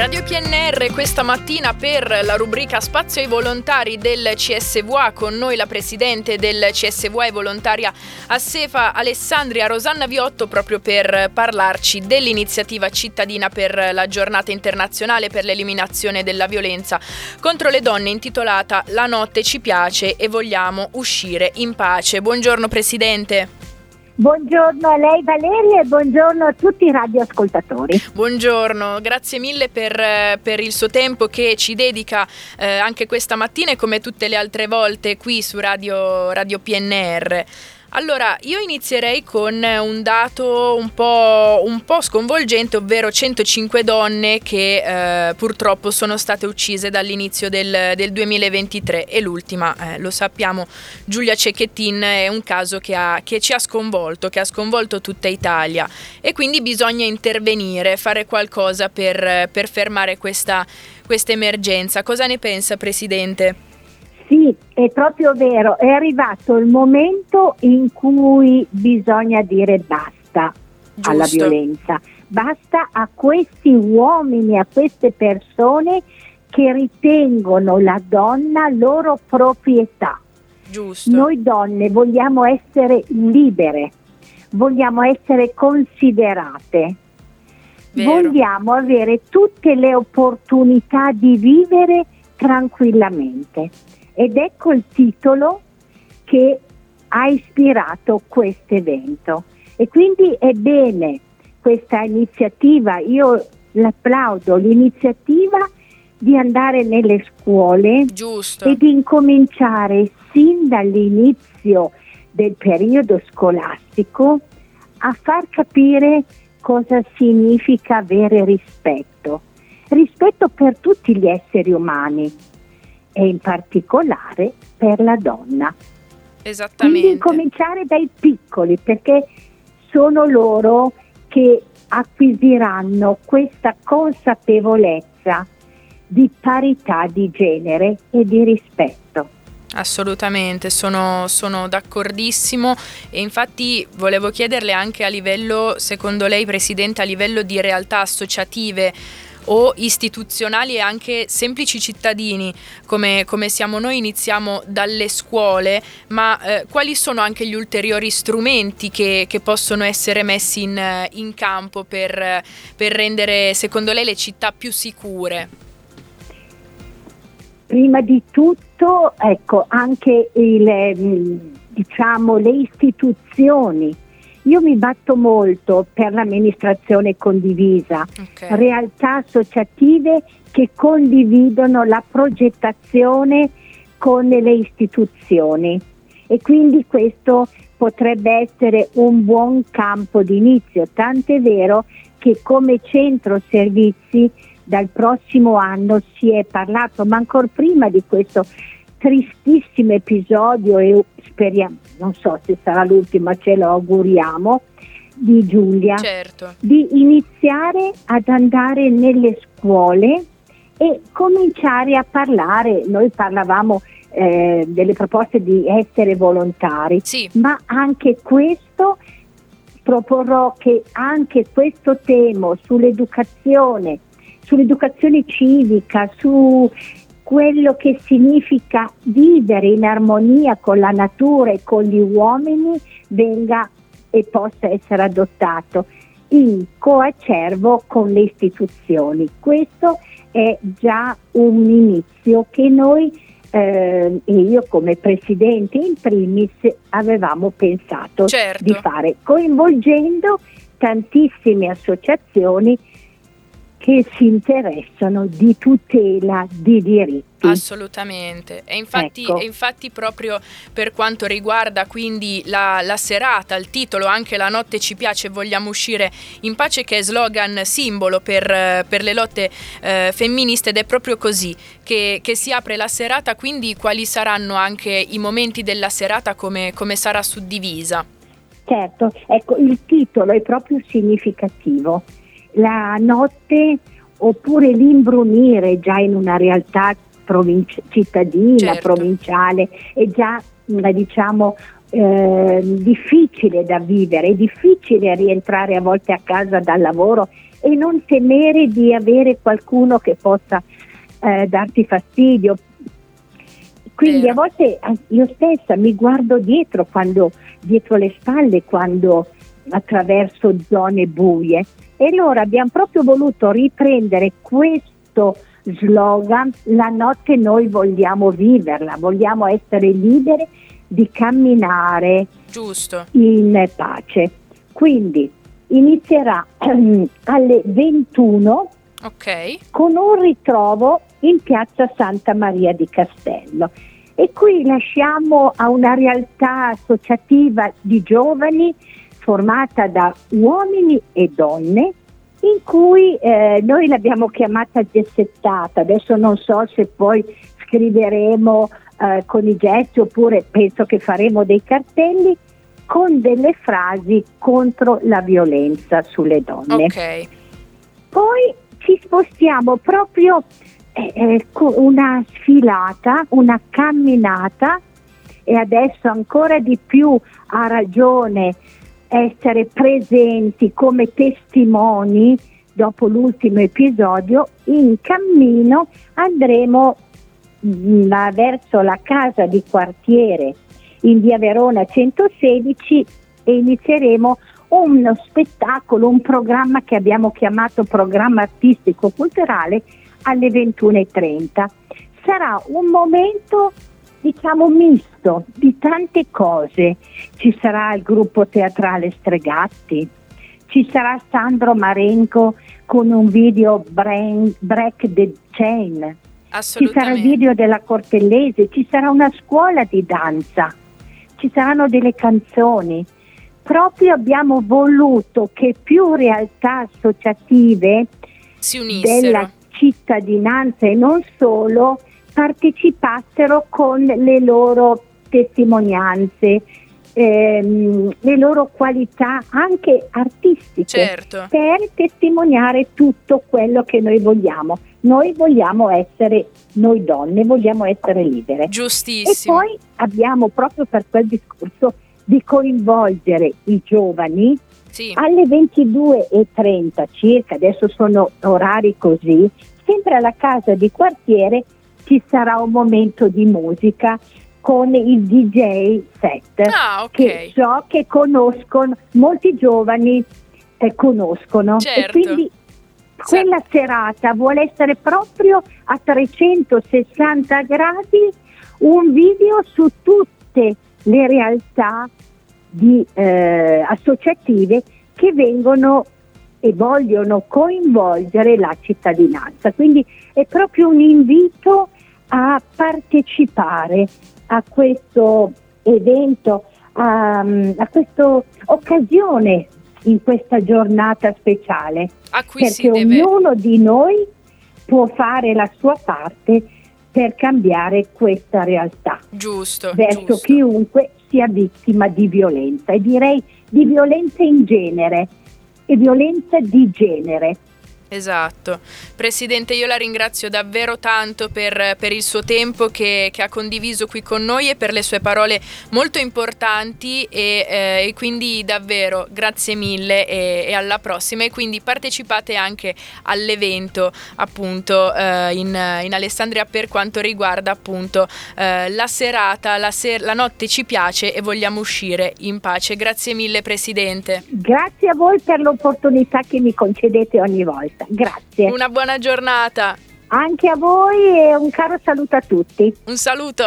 Radio PNR questa mattina per la rubrica Spazio ai volontari del CSVA con noi la presidente del CSVA e volontaria a Alessandria Rosanna Viotto proprio per parlarci dell'iniziativa cittadina per la giornata internazionale per l'eliminazione della violenza contro le donne intitolata La notte ci piace e vogliamo uscire in pace. Buongiorno presidente. Buongiorno a lei Valeria e buongiorno a tutti i radioascoltatori. Buongiorno, grazie mille per, per il suo tempo che ci dedica eh, anche questa mattina e come tutte le altre volte qui su Radio, Radio PNR. Allora, io inizierei con un dato un po', un po sconvolgente, ovvero 105 donne che eh, purtroppo sono state uccise dall'inizio del, del 2023 e l'ultima, eh, lo sappiamo, Giulia Cecchettin è un caso che, ha, che ci ha sconvolto, che ha sconvolto tutta Italia e quindi bisogna intervenire, fare qualcosa per, per fermare questa, questa emergenza. Cosa ne pensa, Presidente? Sì, è proprio vero, è arrivato il momento in cui bisogna dire basta Giusto. alla violenza, basta a questi uomini, a queste persone che ritengono la donna loro proprietà. Giusto. Noi donne vogliamo essere libere, vogliamo essere considerate, Vero. vogliamo avere tutte le opportunità di vivere tranquillamente. Ed ecco il titolo che ha ispirato questo evento. E quindi è bene questa iniziativa, io l'applaudo, l'iniziativa di andare nelle scuole Giusto. e di incominciare sin dall'inizio del periodo scolastico a far capire cosa significa avere rispetto. Rispetto per tutti gli esseri umani, e in particolare per la donna. Esattamente. Quindi cominciare dai piccoli perché sono loro che acquisiranno questa consapevolezza di parità di genere e di rispetto. Assolutamente, sono, sono, d'accordissimo e infatti volevo chiederle anche a livello, secondo lei Presidente, a livello di realtà associative, o istituzionali e anche semplici cittadini come, come siamo noi iniziamo dalle scuole, ma eh, quali sono anche gli ulteriori strumenti che, che possono essere messi in, in campo per, per rendere secondo lei le città più sicure? Prima di tutto, ecco, anche il, diciamo, le istituzioni io mi batto molto per l'amministrazione condivisa, okay. realtà associative che condividono la progettazione con le istituzioni e quindi questo potrebbe essere un buon campo d'inizio, tant'è vero che come centro servizi dal prossimo anno si è parlato, ma ancora prima di questo tristissimo episodio e speriamo, non so se sarà l'ultima, ce lo auguriamo, di Giulia, certo. di iniziare ad andare nelle scuole e cominciare a parlare. Noi parlavamo eh, delle proposte di essere volontari, sì. ma anche questo proporrò che anche questo tema sull'educazione, sull'educazione civica, su quello che significa vivere in armonia con la natura e con gli uomini venga e possa essere adottato in coacervo con le istituzioni. Questo è già un inizio che noi eh, e io come presidente in primis avevamo pensato certo. di fare, coinvolgendo tantissime associazioni che si interessano di tutela di diritti. Assolutamente, e infatti, ecco. e infatti proprio per quanto riguarda quindi la, la, serata, il titolo anche La notte ci piace vogliamo uscire in pace che è slogan simbolo per, per le lotte eh, femministe ed è proprio così che, che, si apre la serata, quindi quali saranno anche i momenti della serata, come, come sarà suddivisa? Certo, ecco il titolo è proprio significativo la notte oppure l'imbrunire già in una realtà provinci- cittadina, certo. provinciale, è già diciamo eh, difficile da vivere, è difficile rientrare a volte a casa dal lavoro e non temere di avere qualcuno che possa eh, darti fastidio. Quindi Vero. a volte eh, io stessa mi guardo dietro, quando, dietro le spalle quando attraverso zone buie e allora abbiamo proprio voluto riprendere questo slogan, la notte noi vogliamo viverla, vogliamo essere liberi di camminare Giusto. in pace. Quindi inizierà alle 21 okay. con un ritrovo in piazza Santa Maria di Castello. E qui lasciamo a una realtà associativa di giovani formata da uomini e donne in cui eh, noi l'abbiamo chiamata gessettata, adesso non so se poi scriveremo eh, con i gesti oppure penso che faremo dei cartelli con delle frasi contro la violenza sulle donne. Okay. Poi ci spostiamo proprio eh, eh con una sfilata, una camminata e adesso ancora di più ha ragione essere presenti come testimoni dopo l'ultimo episodio, in cammino andremo mm, verso la casa di quartiere in via Verona 116 e inizieremo uno spettacolo, un programma che abbiamo chiamato programma artistico culturale alle 21.30. Sarà un momento diciamo misto di tante cose. Ci sarà il gruppo teatrale Stregatti, ci sarà Sandro Marenco con un video brain, Break the Chain, ci sarà il video della Cortellese, ci sarà una scuola di danza, ci saranno delle canzoni. Proprio abbiamo voluto che più realtà associative della cittadinanza e non solo partecipassero con le loro testimonianze, ehm, le loro qualità anche artistiche certo. per testimoniare tutto quello che noi vogliamo. Noi vogliamo essere, noi donne vogliamo essere libere. Giustissimo. E poi abbiamo proprio per quel discorso di coinvolgere i giovani sì. alle 22.30 circa, adesso sono orari così, sempre alla casa di quartiere ci sarà un momento di musica con il DJ set ah, okay. che so che conoscono, molti giovani eh, conoscono certo. e quindi quella serata vuole essere proprio a 360 gradi un video su tutte le realtà di, eh, associative che vengono e vogliono coinvolgere la cittadinanza. Quindi è proprio un invito a partecipare a questo evento, a, a questa occasione in questa giornata speciale. perché ognuno di noi può fare la sua parte per cambiare questa realtà. Giusto. Verso giusto. chiunque sia vittima di violenza e direi di violenza in genere e violenza di genere. Esatto. Presidente, io la ringrazio davvero tanto per, per il suo tempo che, che, ha condiviso qui con noi e per le sue parole molto importanti e, eh, e quindi davvero grazie mille e, e, alla prossima e quindi partecipate anche all'evento appunto eh, in, in, Alessandria per quanto riguarda appunto eh, la serata, la, ser- la notte ci piace e vogliamo uscire in pace. Grazie mille Presidente. Grazie a voi per l'opportunità che mi concedete ogni volta giornata. Grazie. Una buona giornata. Anche a voi e un caro saluto a tutti. Un saluto.